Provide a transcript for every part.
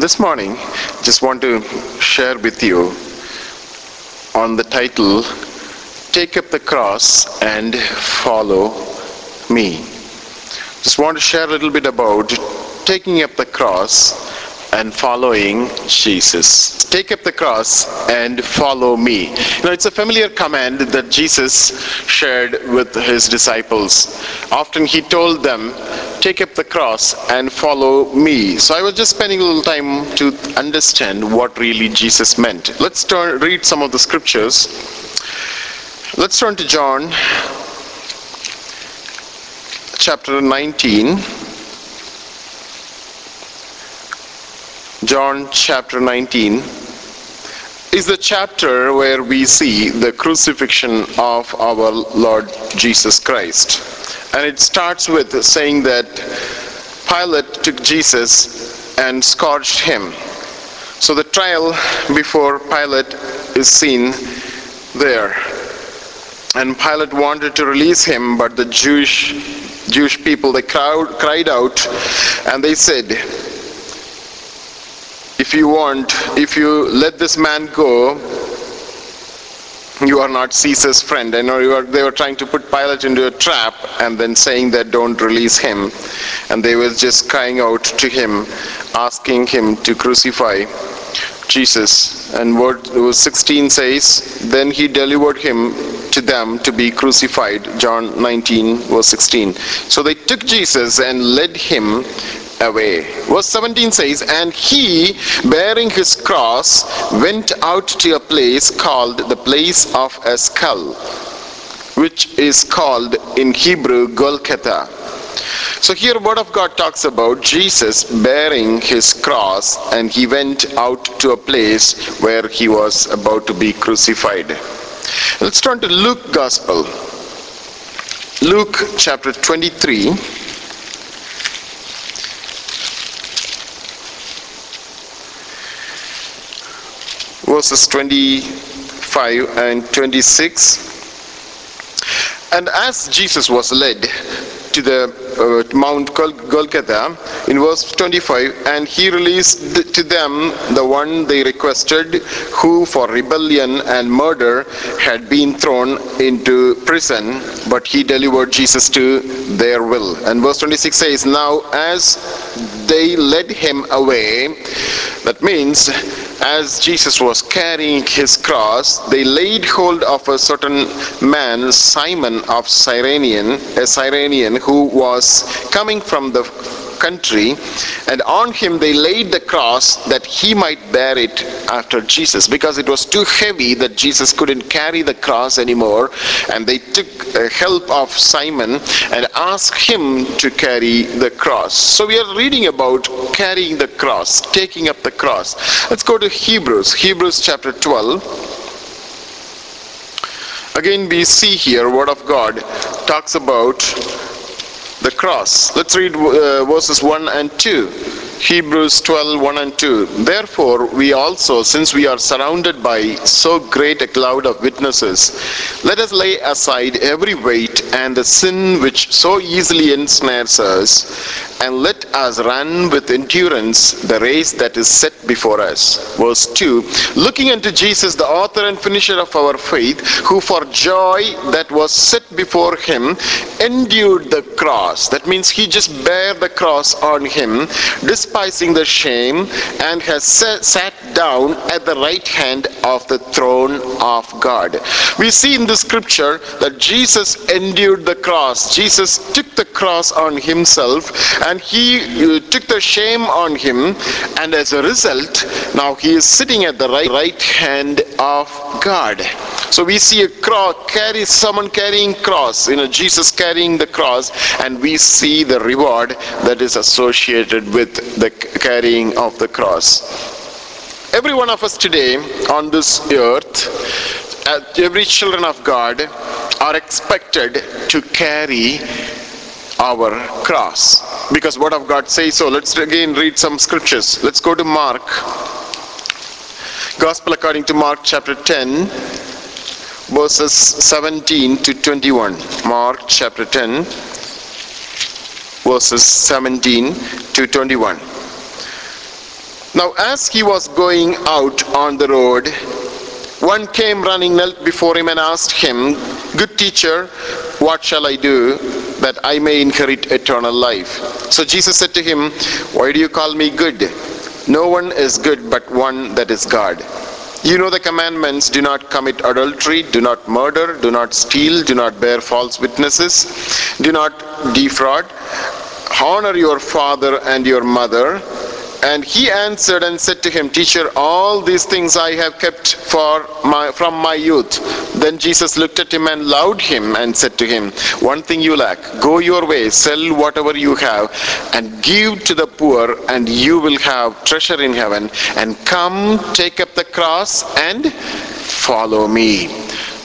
This morning, just want to share with you on the title, Take Up the Cross and Follow Me. Just want to share a little bit about taking up the cross and following Jesus. Take up the cross and follow me. Know, it's a familiar command that Jesus shared with his disciples. Often he told them, take up the cross and follow me. So I was just spending a little time to understand what really Jesus meant. Let's turn, read some of the scriptures. Let's turn to John chapter 19. John chapter 19 is the chapter where we see the crucifixion of our Lord Jesus Christ. And it starts with saying that Pilate took Jesus and scourged him. So the trial before Pilate is seen there. And Pilate wanted to release him, but the Jewish Jewish people they crowd, cried out and they said, if you want, if you let this man go, you are not Caesar's friend. I know are, they were trying to put Pilate into a trap and then saying that don't release him. And they were just crying out to him, asking him to crucify Jesus. And verse 16 says, Then he delivered him to them to be crucified. John 19, verse 16. So they took Jesus and led him away. Verse 17 says, And he, bearing his cross, went out to a place called the place of a skull, which is called in Hebrew Golgotha. So here word of God talks about Jesus bearing his cross and he went out to a place where he was about to be crucified. Let's turn to Luke Gospel. Luke chapter 23 verses 25 and 26. And as Jesus was led to the uh, Mount Golgotha in verse 25, and he released to them the one they requested, who for rebellion and murder had been thrown into prison, but he delivered Jesus to their will. And verse 26 says, Now as they led him away, that means as Jesus was carrying his cross, they laid hold of a certain man, Simon of Cyrenian, a Cyrenian who was coming from the country, and on him they laid the cross that he might bear it after Jesus, because it was too heavy that Jesus couldn't carry the cross anymore, and they took uh, help of Simon and asked him to carry the cross. So we are reading about carrying the cross, taking up the cross. Let's go to Hebrews, Hebrews chapter 12. Again, we see here, Word of God talks about the cross. Let's read uh, verses 1 and 2. Hebrews 12, 1 and 2. Therefore, we also, since we are surrounded by so great a cloud of witnesses, let us lay aside every weight and the sin which so easily ensnares us, and let us run with endurance the race that is set before us. Verse 2 Looking unto Jesus, the author and finisher of our faith, who for joy that was set before him endured the cross. That means he just bare the cross on him, despising the shame, and has sat down at the right hand of the throne of God. We see in the scripture that Jesus endured the cross. Jesus took the cross on himself and he uh, took the shame on him, and as a result, now he is sitting at the right, right hand of God. So we see a cross carry someone carrying cross, you know, Jesus carrying the cross, and we see the reward that is associated with the carrying of the cross. Every one of us today on this earth, uh, every children of God are expected to carry our cross. Because word of god says so let's again read some scriptures. Let's go to mark gospel according to mark chapter 10 verses 17 to 21 mark chapter 10 verses 17 to 21 Now, as he was going out on the road, one came running, knelt before him, and asked him, Good teacher, what shall I do that I may inherit eternal life? So Jesus said to him, Why do you call me good? No one is good but one that is God. You know the commandments do not commit adultery, do not murder, do not steal, do not bear false witnesses, do not defraud, honor your father and your mother and he answered and said to him, Teacher, all these things I have kept for my, from my youth. Then Jesus looked at him and loved him and said to him, One thing you lack, go your way, sell whatever you have, and give to the poor, and you will have treasure in heaven. And come, take up the cross and follow me.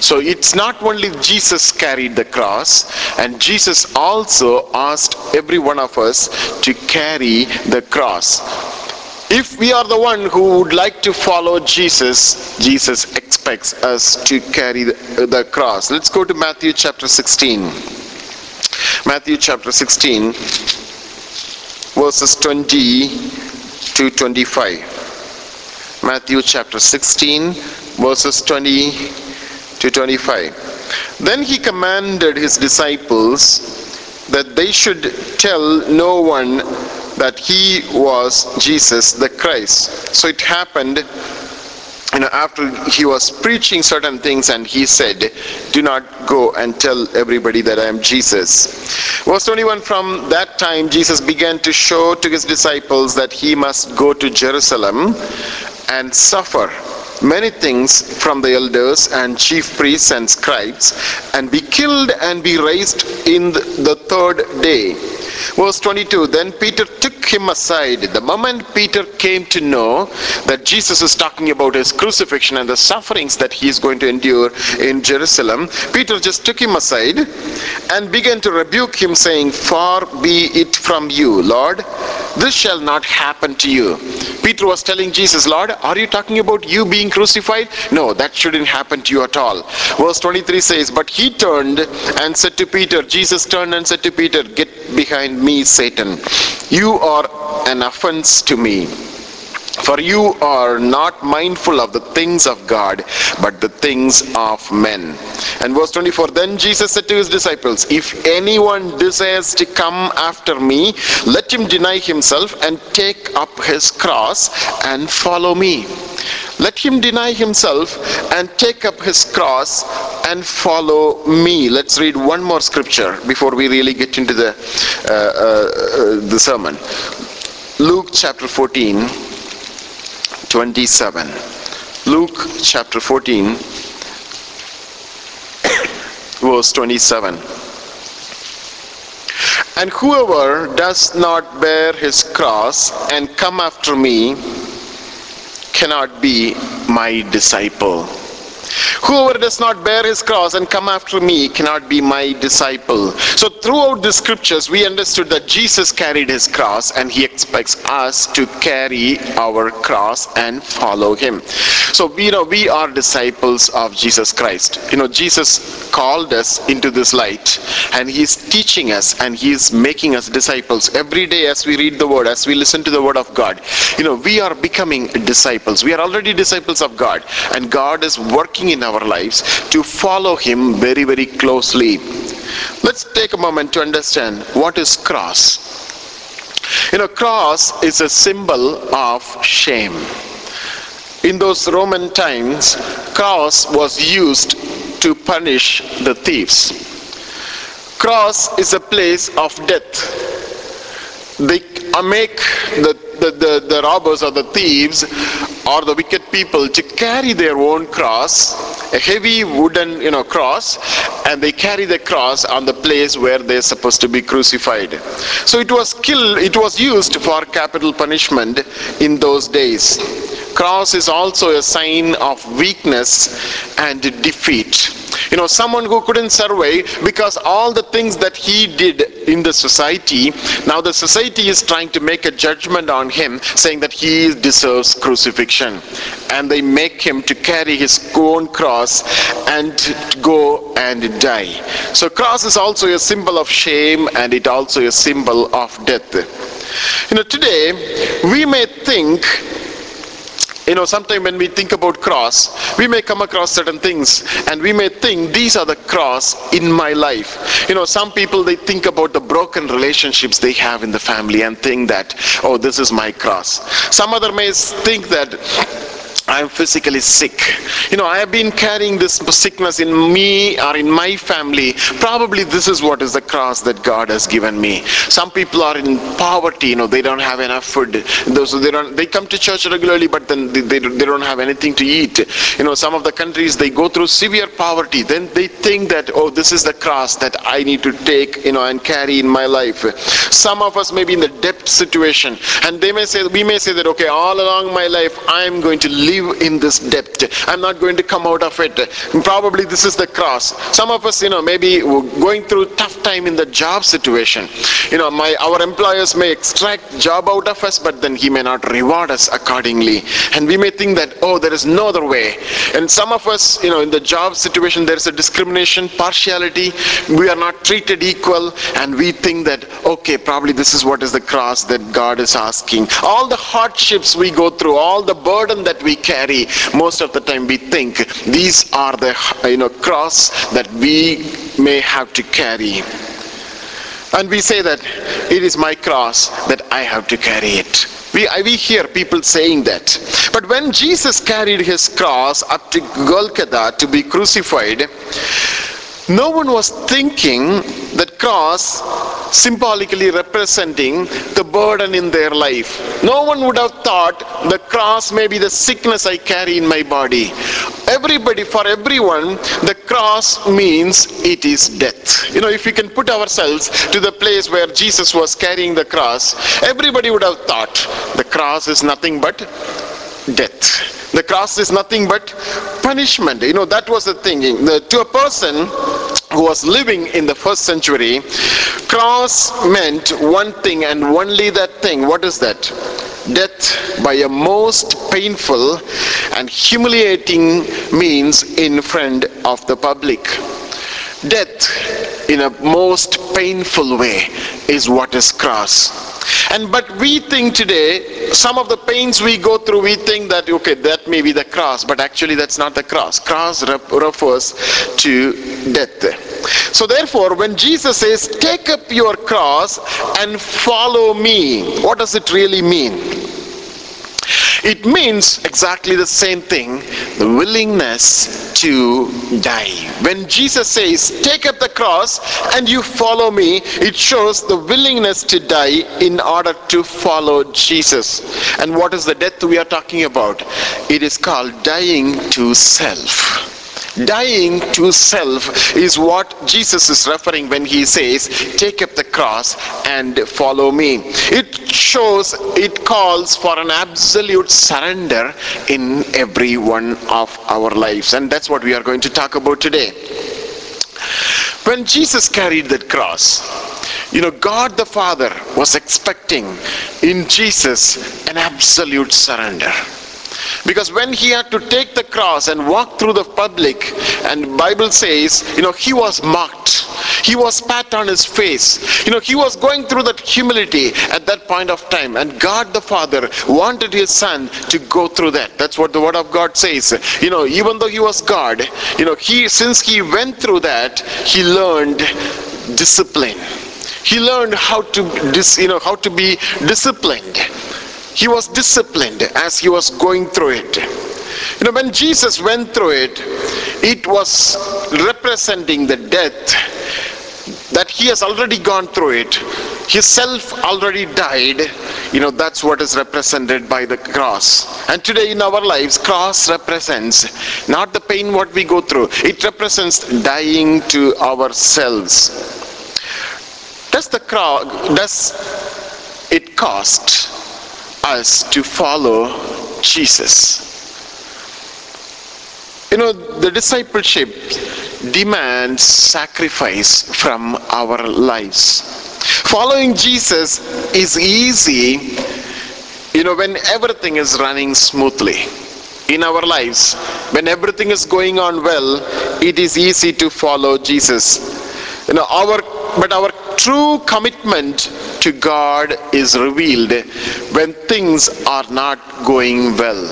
So it's not only Jesus carried the cross, and Jesus also asked every one of us to carry the cross. If we are the one who would like to follow Jesus, Jesus expects us to carry the, the cross. Let's go to Matthew chapter 16. Matthew chapter 16, verses 20 to 25. Matthew chapter 16, verses 20 to 25. Then he commanded his disciples that they should tell no one that he was Jesus the Christ. So it happened you know, after he was preaching certain things and he said, do not go and tell everybody that I am Jesus. Verse 21, from that time Jesus began to show to his disciples that he must go to Jerusalem and suffer many things from the elders and chief priests and scribes and be killed and be raised in the third day. Verse 22 Then Peter took him aside. The moment Peter came to know that Jesus is talking about his crucifixion and the sufferings that he is going to endure in Jerusalem, Peter just took him aside and began to rebuke him, saying, Far be it from you, Lord, this shall not happen to you. Peter was telling Jesus, Lord, are you talking about you being crucified? No, that shouldn't happen to you at all. Verse 23 says, But he turned and said to Peter, Jesus turned and said to Peter, Get behind me, Satan. You are an offense to me. For you are not mindful of the things of God, but the things of men. And verse 24 Then Jesus said to his disciples, If anyone desires to come after me, let him deny himself and take up his cross and follow me. Let him deny himself and take up his cross and follow me. Let's read one more scripture before we really get into the, uh, uh, the sermon. Luke chapter 14 27. Luke chapter 14, verse 27. And whoever does not bear his cross and come after me cannot be my disciple. Whoever does not bear his cross and come after me cannot be my disciple. So throughout the scriptures, we understood that Jesus carried his cross and he expects us to carry our cross and follow him. So we you know we are disciples of Jesus Christ. You know, Jesus called us into this light and he's teaching us and he's making us disciples every day as we read the word, as we listen to the word of God. You know, we are becoming disciples. We are already disciples of God and God is working in our lives to follow him very very closely. Let's take a moment to understand what is cross. You know cross is a symbol of shame. In those roman times cross was used to punish the thieves. Cross is a place of death. They make the, the, the, the robbers or the thieves or the wicked people to carry their own cross, a heavy wooden you know cross, and they carry the cross on the place where they're supposed to be crucified. So it was killed, it was used for capital punishment in those days. Cross is also a sign of weakness and defeat. You know, someone who couldn't survive because all the things that he did in the society, now the society is trying to make a judgment on him, saying that he deserves crucifixion. And they make him to carry his own cross and go and die. So cross is also a symbol of shame and it also a symbol of death. You know, today we may think you know sometimes when we think about cross we may come across certain things and we may think these are the cross in my life. You know some people they think about the broken relationships they have in the family and think that oh this is my cross. Some other may think that I'm physically sick. You know, I have been carrying this sickness in me or in my family. Probably this is what is the cross that God has given me. Some people are in poverty, you know, they don't have enough food. Those they don't they come to church regularly, but then they, they, they don't have anything to eat. You know, some of the countries they go through severe poverty. Then they think that, oh, this is the cross that I need to take, you know, and carry in my life. Some of us may be in the debt situation, and they may say we may say that okay, all along my life I am going to live live in this depth. I'm not going to come out of it. Probably this is the cross. Some of us, you know, maybe we're going through tough time in the job situation. You know, my our employers may extract job out of us, but then he may not reward us accordingly. And we may think that, oh, there is no other way. And some of us, you know, in the job situation, there is a discrimination, partiality. We are not treated equal, and we think that, okay, probably this is what is the cross that God is asking. All the hardships we go through, all the burden that we carry most of the time we think these are the you know cross that we may have to carry and we say that it is my cross that I have to carry it. We, we hear people saying that. But when Jesus carried his cross up to Golgotha to be crucified, no one was thinking that cross symbolically representing the burden in their life. No one would have thought the cross may be the sickness I carry in my body. Everybody, for everyone, the cross means it is death. You know, if we can put ourselves to the place where Jesus was carrying the cross, everybody would have thought the cross is nothing but death. The cross is nothing but punishment. You know, that was the thinking. The, to a person who was living in the first century, cross meant one thing and only that thing. What is that? Death by a most painful and humiliating means in front of the public. Death in a most painful way is what is cross and but we think today some of the pains we go through we think that okay that may be the cross but actually that's not the cross. Cross refers to death. So therefore when jesus says take up your cross and follow me what does it really mean it means exactly the same thing the willingness to die. When Jesus says, Take up the cross and you follow me, it shows the willingness to die in order to follow Jesus. And what is the death we are talking about? It is called dying to self dying to self is what jesus is referring when he says take up the cross and follow me. It shows it calls for an absolute surrender in every one of our lives. And that's what we are going to talk about today. When jesus carried that cross you know god the father was expecting in jesus an absolute surrender because when he had to take the cross and walk through the public and bible says you know he was mocked. He was spat on his face. You know he was going through that humility at that point of time. And god the father wanted his son to go through that. That's what the word of god says. You know even though he was god you know he since he went through that he learned discipline. He learned how to you know how to be disciplined he was disciplined as he was going through it. You know when jesus went through it it was representing the death that he has already gone through it. His self already died. You know that's what is represented by the cross. And today in our lives cross represents not the pain what we go through. It represents dying to ourselves. Does the cross does it cost us to follow Jesus. You know, the discipleship demands sacrifice from our lives. Following Jesus is easy, you know, when everything is running smoothly. In our lives, when everything is going on well, it is easy to follow Jesus. You know, our but our true commitment to God is revealed when things are not going well.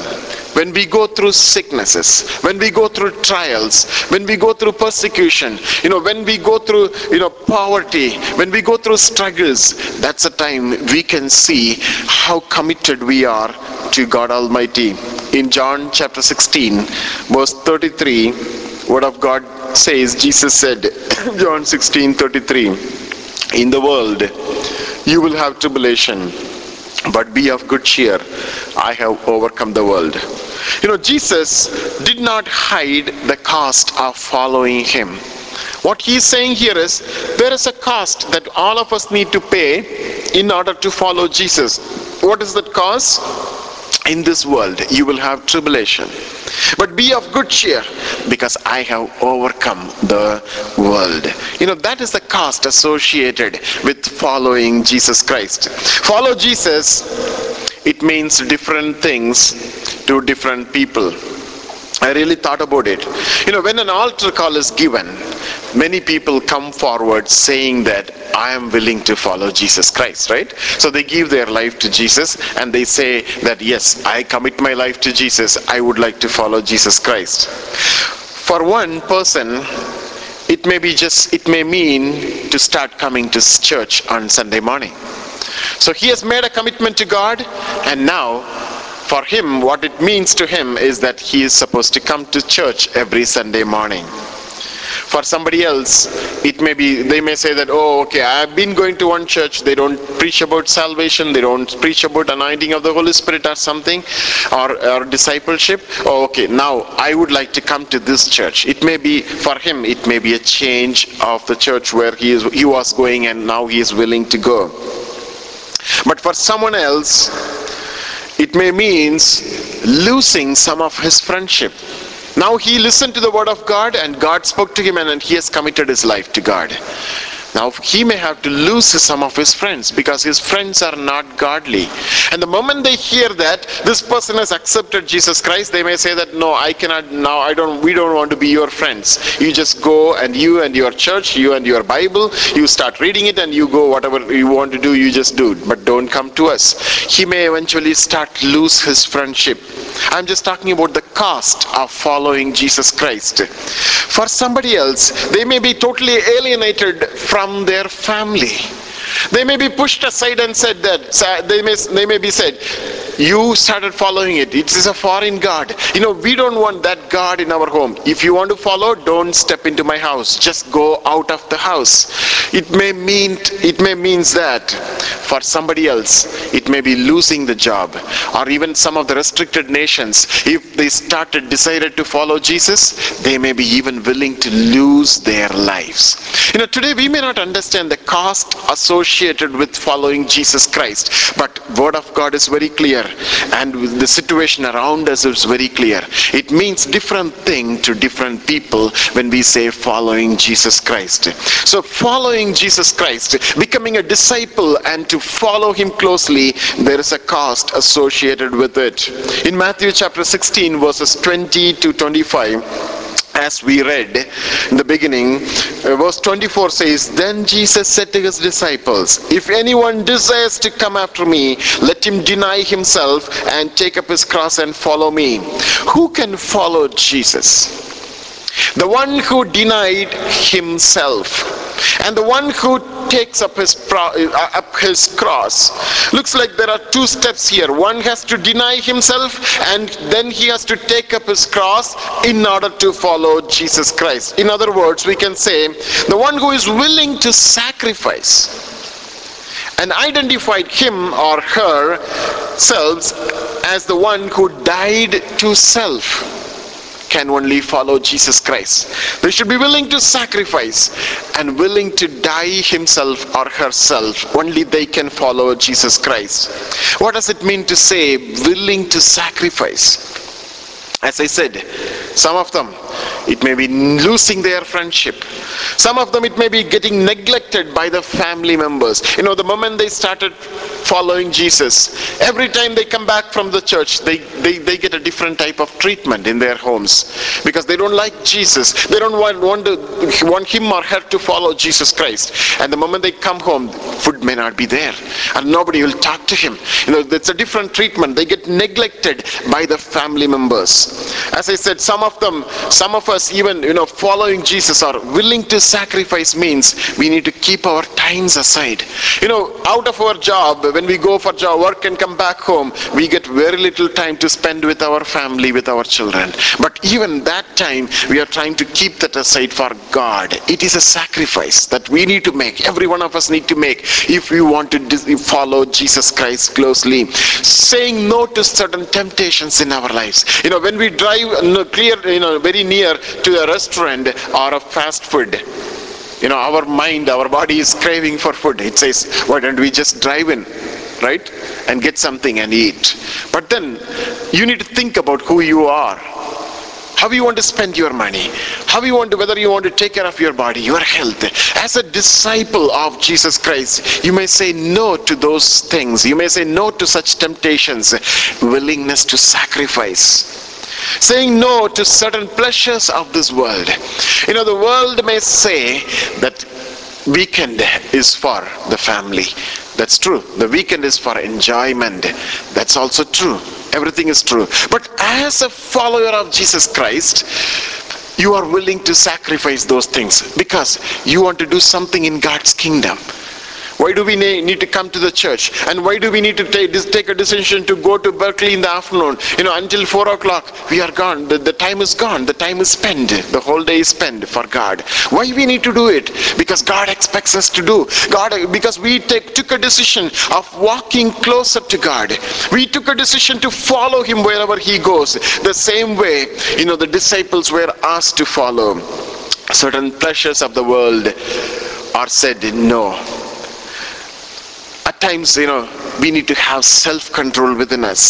when we go through sicknesses, when we go through trials, when we go through persecution, you know, when we go through, you know, poverty, when we go through struggles, that's a time we can see how committed we are to God Almighty. In John chapter 16, verse 33, word of God says, Jesus said, John 16, 33, in the world you will have tribulation but be of good cheer. I have overcome the world. You know jesus did not hide the cost of following him. What he is saying here is there is a cost that all of us need to pay in order to follow jesus. What is that cost in this world you will have tribulation. But be of good cheer because i have overcome the world. You know that is the cost associated with following jesus christ. Follow jesus it means different things to different people I really thought about it. You know, when an altar call is given, many people come forward saying that I am willing to follow Jesus Christ, right? So they give their life to Jesus and they say that, yes, I commit my life to Jesus. I would like to follow Jesus Christ. For one person, it may be just, it may mean to start coming to church on Sunday morning. So he has made a commitment to God and now for him, what it means to him is that he is supposed to come to church every Sunday morning. For somebody else, it may be, they may say that, oh, okay, I've been going to one church, they don't preach about salvation, they don't preach about anointing of the Holy Spirit or something, or, or discipleship. Oh, okay, now I would like to come to this church. It may be, for him, it may be a change of the church where he, is, he was going and now he is willing to go. But for someone else, it may means losing some of his friendship. Now he listened to the word of god and god spoke to him and he has committed his life to god now he may have to lose some of his friends because his friends are not godly. And the moment they hear that this person has accepted jesus christ they may say that no i cannot now i don't we don't want to be your friends. You just go and you and your church you and your bible you start reading it and you go whatever you want to do you just do but don't come to us. He may eventually start lose his friendship. I'm just talking about the cost of following jesus christ. For somebody else they may be totally alienated from their family. They may be pushed aside and said that they may they may be said you started following it. It is a foreign god. You know we don't want that god in our home. If you want to follow don't step into my house. Just go out of the house. It may mean it may means that for somebody else it may be losing the job or even some of the restricted nations. If they started decided to follow jesus they may be even willing to lose their lives. You know today we may not understand the cost associated with following jesus christ but word of god is very clear and the situation around us is very clear. It means different thing to different people when we say following jesus christ. So following jesus christ becoming a disciple and to follow him closely there is a cost associated with it. In matthew chapter 16 verses 20 to 25 as we read in the beginning, uh, verse 24 says, Then Jesus said to his disciples, If anyone desires to come after me, let him deny himself and take up his cross and follow me. Who can follow Jesus? The one who denied himself and the one who takes up his uh, up his cross. Looks like there are two steps here. One has to deny himself and then he has to take up his cross in order to follow jesus christ. In other words we can say the one who is willing to sacrifice and identified him or her selves as the one who died to self can only follow Jesus Christ. They should be willing to sacrifice and willing to die himself or herself. Only they can follow Jesus Christ. What does it mean to say willing to sacrifice? As I said, some of them, it may be losing their friendship. Some of them, it may be getting neglected by the family members. You know, the moment they started following Jesus, every time they come back from the church, they, they, they get a different type of treatment in their homes because they don't like Jesus. They don't want, want, to, want him or her to follow Jesus Christ. And the moment they come home, food may not be there and nobody will talk to him. You know, it's a different treatment. They get neglected by the family members. As I said, some of them, some of us even, you know, following Jesus are willing to sacrifice means we need to keep our times aside. You know, out of our job, when we go for job work and come back home, we get very little time to spend with our family, with our children. But even that time, we are trying to keep that aside for God. It is a sacrifice that we need to make. Every one of us need to make if we want to follow Jesus Christ closely. Saying no to certain temptations in our lives. You know, when we drive clear, you know, very near to a restaurant or a fast food, you know our mind our body is craving for food. It says why don't we just drive in right and get something and eat? But then you need to think about who you are. How you want to spend your money. How you want to whether you want to take care of your body your health. As a disciple of jesus christ you may say no to those things. You may say no to such temptations. Willingness to sacrifice saying no to certain pleasures of this world. You know, the world may say that weekend is for the family. That's true. The weekend is for enjoyment. That's also true. Everything is true. But as a follower of Jesus Christ, you are willing to sacrifice those things because you want to do something in God's kingdom. Why do we need to come to the church? And why do we need to take, take a decision to go to Berkeley in the afternoon? You know, until 4 o'clock, we are gone. The, the time is gone. The time is spent. The whole day is spent for God. Why we need to do it? Because God expects us to do. God, because we take, took a decision of walking closer to God. We took a decision to follow Him wherever He goes. The same way, you know, the disciples were asked to follow. Certain pleasures of the world are said no times you know we need to have self-control within us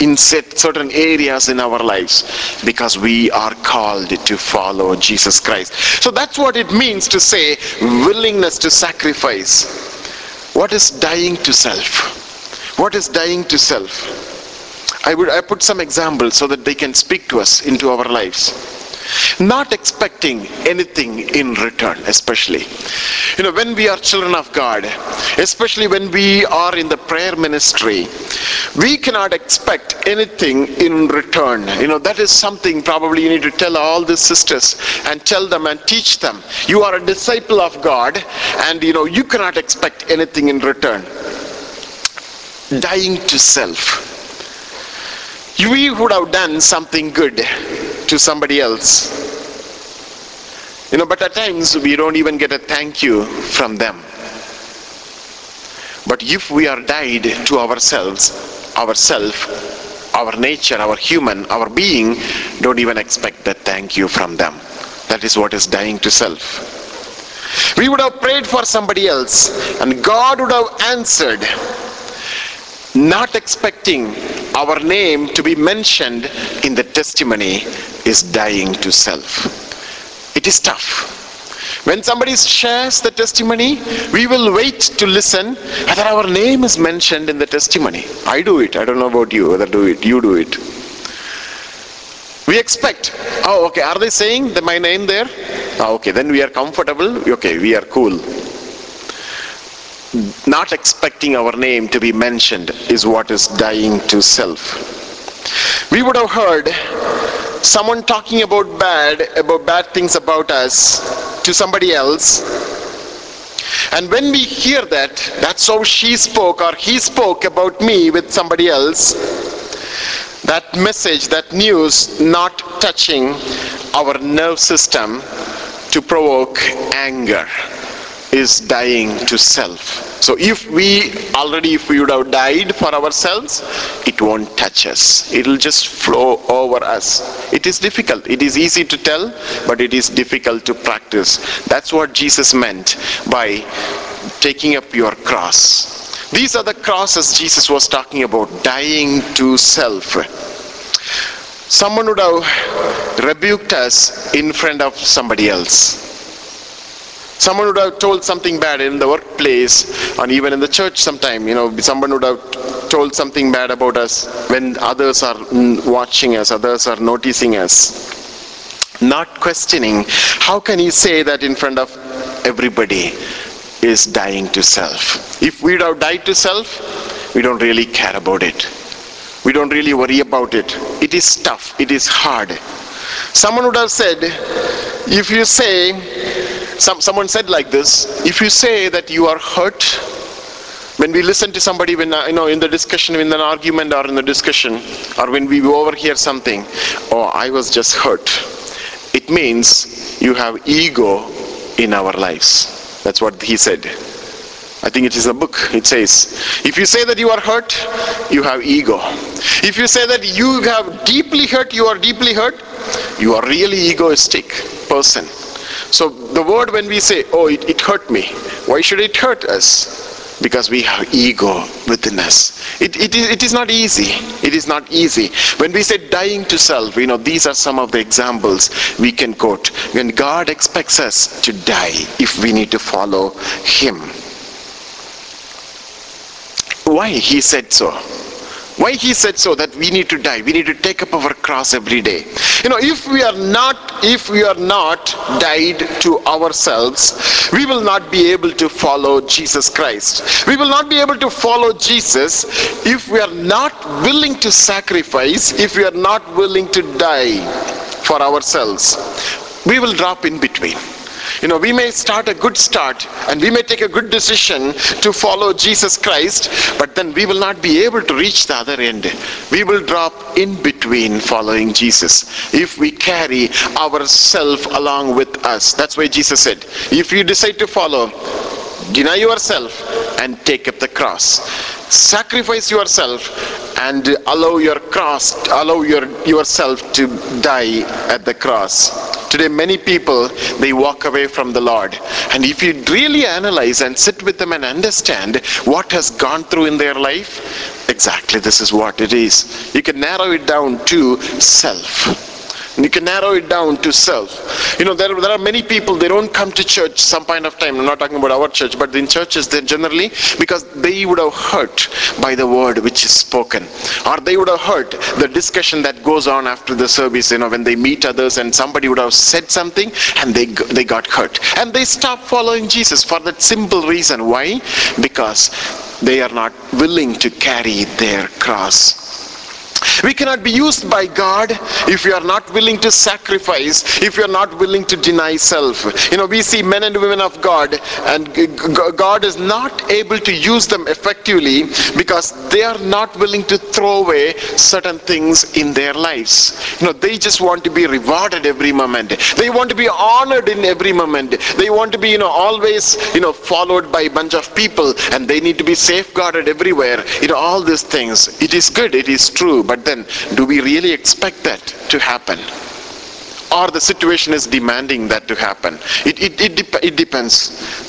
in certain areas in our lives because we are called to follow jesus christ. So that's what it means to say willingness to sacrifice. What is dying to self? What is dying to self? I would i put some examples so that they can speak to us into our lives not expecting anything in return especially. You know when we are children of god especially when we are in the prayer ministry we cannot expect anything in return. You know that is something probably you need to tell all the sisters and tell them and teach them. You are a disciple of god and you know you cannot expect anything in return. Dying to self we would have done something good to somebody else. You know, but at times we don't even get a thank you from them. But if we are died to ourselves, ourself, our nature, our human, our being, don't even expect that thank you from them. That is what is dying to self. We would have prayed for somebody else, and God would have answered, not expecting our name to be mentioned in the testimony is dying to self. It is tough. When somebody shares the testimony, we will wait to listen whether our name is mentioned in the testimony. I do it. I don't know about you, whether do it. You do it. We expect, oh, okay, are they saying my name there? Oh, okay, then we are comfortable. Okay, we are cool. Not expecting our name to be mentioned is what is dying to self. We would have heard someone talking about bad about bad things about us to somebody else. And when we hear that that's how she spoke or he spoke about me with somebody else. That message that news not touching our nerve system to provoke anger is dying to self. So if we already if we would have died for ourselves it won't touch us. It will just flow over us. It is difficult. It is easy to tell but it is difficult to practice. That's what jesus meant by taking up your cross. These are the crosses jesus was talking about dying to self. Someone would have rebuked us in front of somebody else someone would have told something bad in the workplace and even in the church sometime you know someone would have told something bad about us when others are watching us others are noticing us. Not questioning how can he say that in front of everybody is dying to self? If we'd have died to self we don't really care about it. We don't really worry about it. It is tough. It is hard. Someone would have said if you say some, someone said like this if you say that you are hurt when we listen to somebody when uh, you know in the discussion in an argument or in the discussion or when we overhear something oh i was just hurt it means you have ego in our lives that's what he said I think it is a book. It says, if you say that you are hurt, you have ego. If you say that you have deeply hurt, you are deeply hurt, you are really egoistic person. So the word when we say, oh, it, it hurt me, why should it hurt us? Because we have ego within us. It, it, is, it is not easy. It is not easy. When we say dying to self, you know, these are some of the examples we can quote. When God expects us to die if we need to follow Him. Why He said so? Why he said so that we need to die. We need to take up our cross every day. You know, if we are not, if we are not died to ourselves, we will not be able to follow Jesus Christ. We will not be able to follow Jesus if we are not willing to sacrifice, if we are not willing to die for ourselves. We will drop in between. You know, we may start a good start and we may take a good decision to follow Jesus Christ, but then we will not be able to reach the other end. We will drop in between following Jesus if we carry ourself along with us. That's why Jesus said, if you decide to follow, deny yourself and take up the cross sacrifice yourself and allow your cross allow your yourself to die at the cross today many people they walk away from the lord. And if you really analyze and sit with them and understand what has gone through in their life exactly this is what it is. You can narrow it down to self you can narrow it down to self. You know, there, there are many people, they don't come to church some point of time. I'm not talking about our church, but in churches, they generally, because they would have hurt by the word which is spoken. Or they would have hurt the discussion that goes on after the service, you know, when they meet others and somebody would have said something and they, they got hurt. And they stop following Jesus for that simple reason. Why? Because they are not willing to carry their cross we cannot be used by God if we are not willing to sacrifice, if we are not willing to deny self. You know, we see men and women of God, and God is not able to use them effectively because they are not willing to throw away certain things in their lives. You know, they just want to be rewarded every moment. They want to be honored in every moment. They want to be, you know, always, you know, followed by a bunch of people and they need to be safeguarded everywhere. You know, all these things. It is good, it is true, but then do we really expect that to happen? or the situation is demanding that to happen. It, it, it, dep- it depends.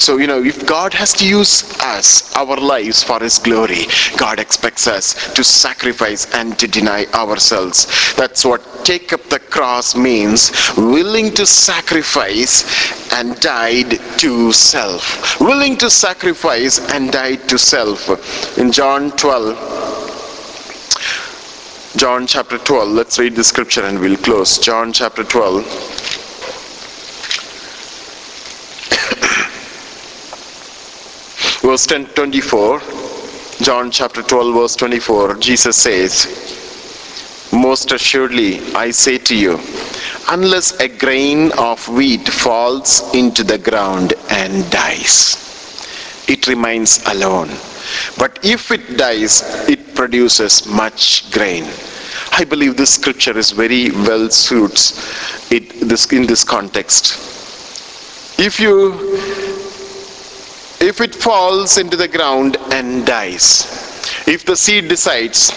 So, you know, if God has to use us, our lives for His glory, God expects us to sacrifice and to deny ourselves. That's what take up the cross means willing to sacrifice and died to self. Willing to sacrifice and died to self. In John 12, John chapter 12. Let's read the scripture and we'll close. John chapter 12. verse 10, 24. John chapter 12, verse 24. Jesus says, Most assuredly, I say to you, unless a grain of wheat falls into the ground and dies, it remains alone. But if it dies, it produces much grain. I believe this scripture is very well suits it this in this context. If you if it falls into the ground and dies, if the seed decides,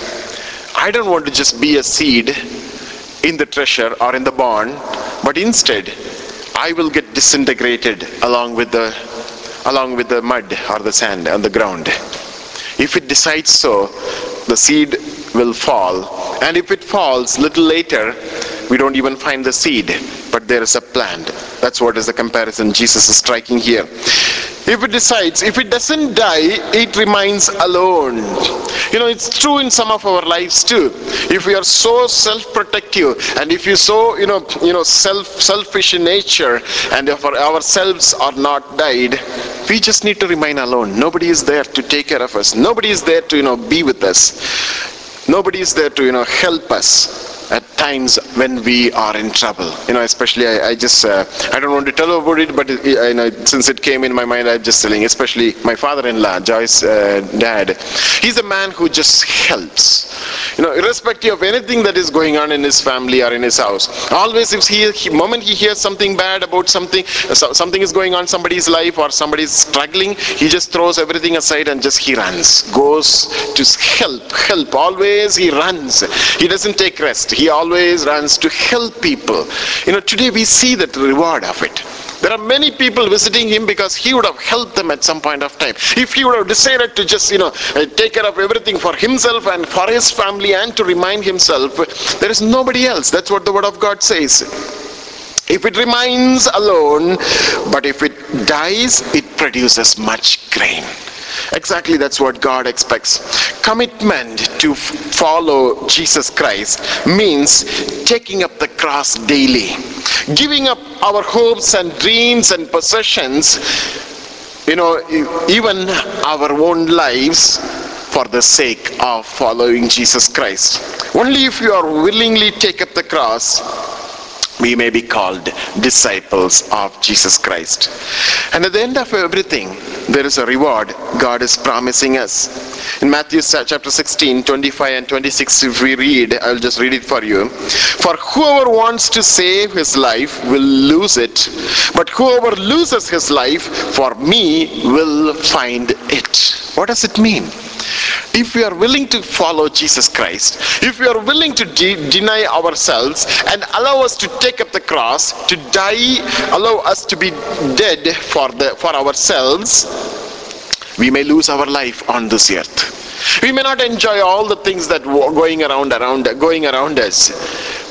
I don't want to just be a seed in the treasure or in the barn, but instead I will get disintegrated along with the along with the mud or the sand on the ground. If it decides so, the seed will fall. And if it falls little later, we don't even find the seed but there is a plant that's what is the comparison. Jesus is striking here. If it decides if it doesn't die it remains alone. You know it's true in some of our lives too. If we are so self-protective and if you so you know you know self selfish in nature and if our, ourselves are not died we just need to remain alone. Nobody is there to take care of us. Nobody is there to you know be with us. Nobody is there to you know help us at times when we are in trouble. You know especially i, I just uh, i don't want to tell about it but it, you know since it came in my mind i'm just telling especially my father-in-law joyce uh, dad. He's a man who just helps. You know irrespective of anything that is going on in his family or in his house always if he, he moment he hears something bad about something so, something is going on somebody's life or somebody's struggling he just throws everything aside and just he runs. Goes to help help. Always he runs. He doesn't take rest. He always runs to help people. You know today we see that reward of it. There are many people visiting him because he would have helped them at some point of time. If he would have decided to just you know uh, take care of everything for himself and for his family and to remind himself there is nobody else. That's what the word of god says. If it remains alone but if it dies it produces much grain exactly that's what god expects commitment to follow jesus christ means taking up the cross daily giving up our hopes and dreams and possessions you know even our own lives for the sake of following jesus christ only if you are willingly take up the cross we may be called disciples of Jesus Christ. And at the end of everything, there is a reward God is promising us. In Matthew chapter 16, 25 and 26, if we read, I'll just read it for you. For whoever wants to save his life will lose it, but whoever loses his life for me will find it. What does it mean? If we are willing to follow Jesus Christ, if we are willing to de- deny ourselves and allow us to take up the cross, to die, allow us to be dead for the for ourselves, we may lose our life on this earth. We may not enjoy all the things that going around around going around us.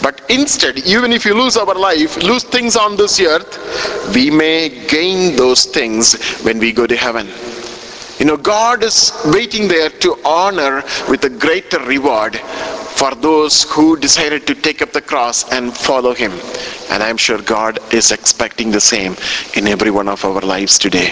But instead, even if you lose our life, lose things on this earth, we may gain those things when we go to heaven. You know, God is waiting there to honor with a greater reward for those who decided to take up the cross and follow Him. And I'm sure God is expecting the same in every one of our lives today.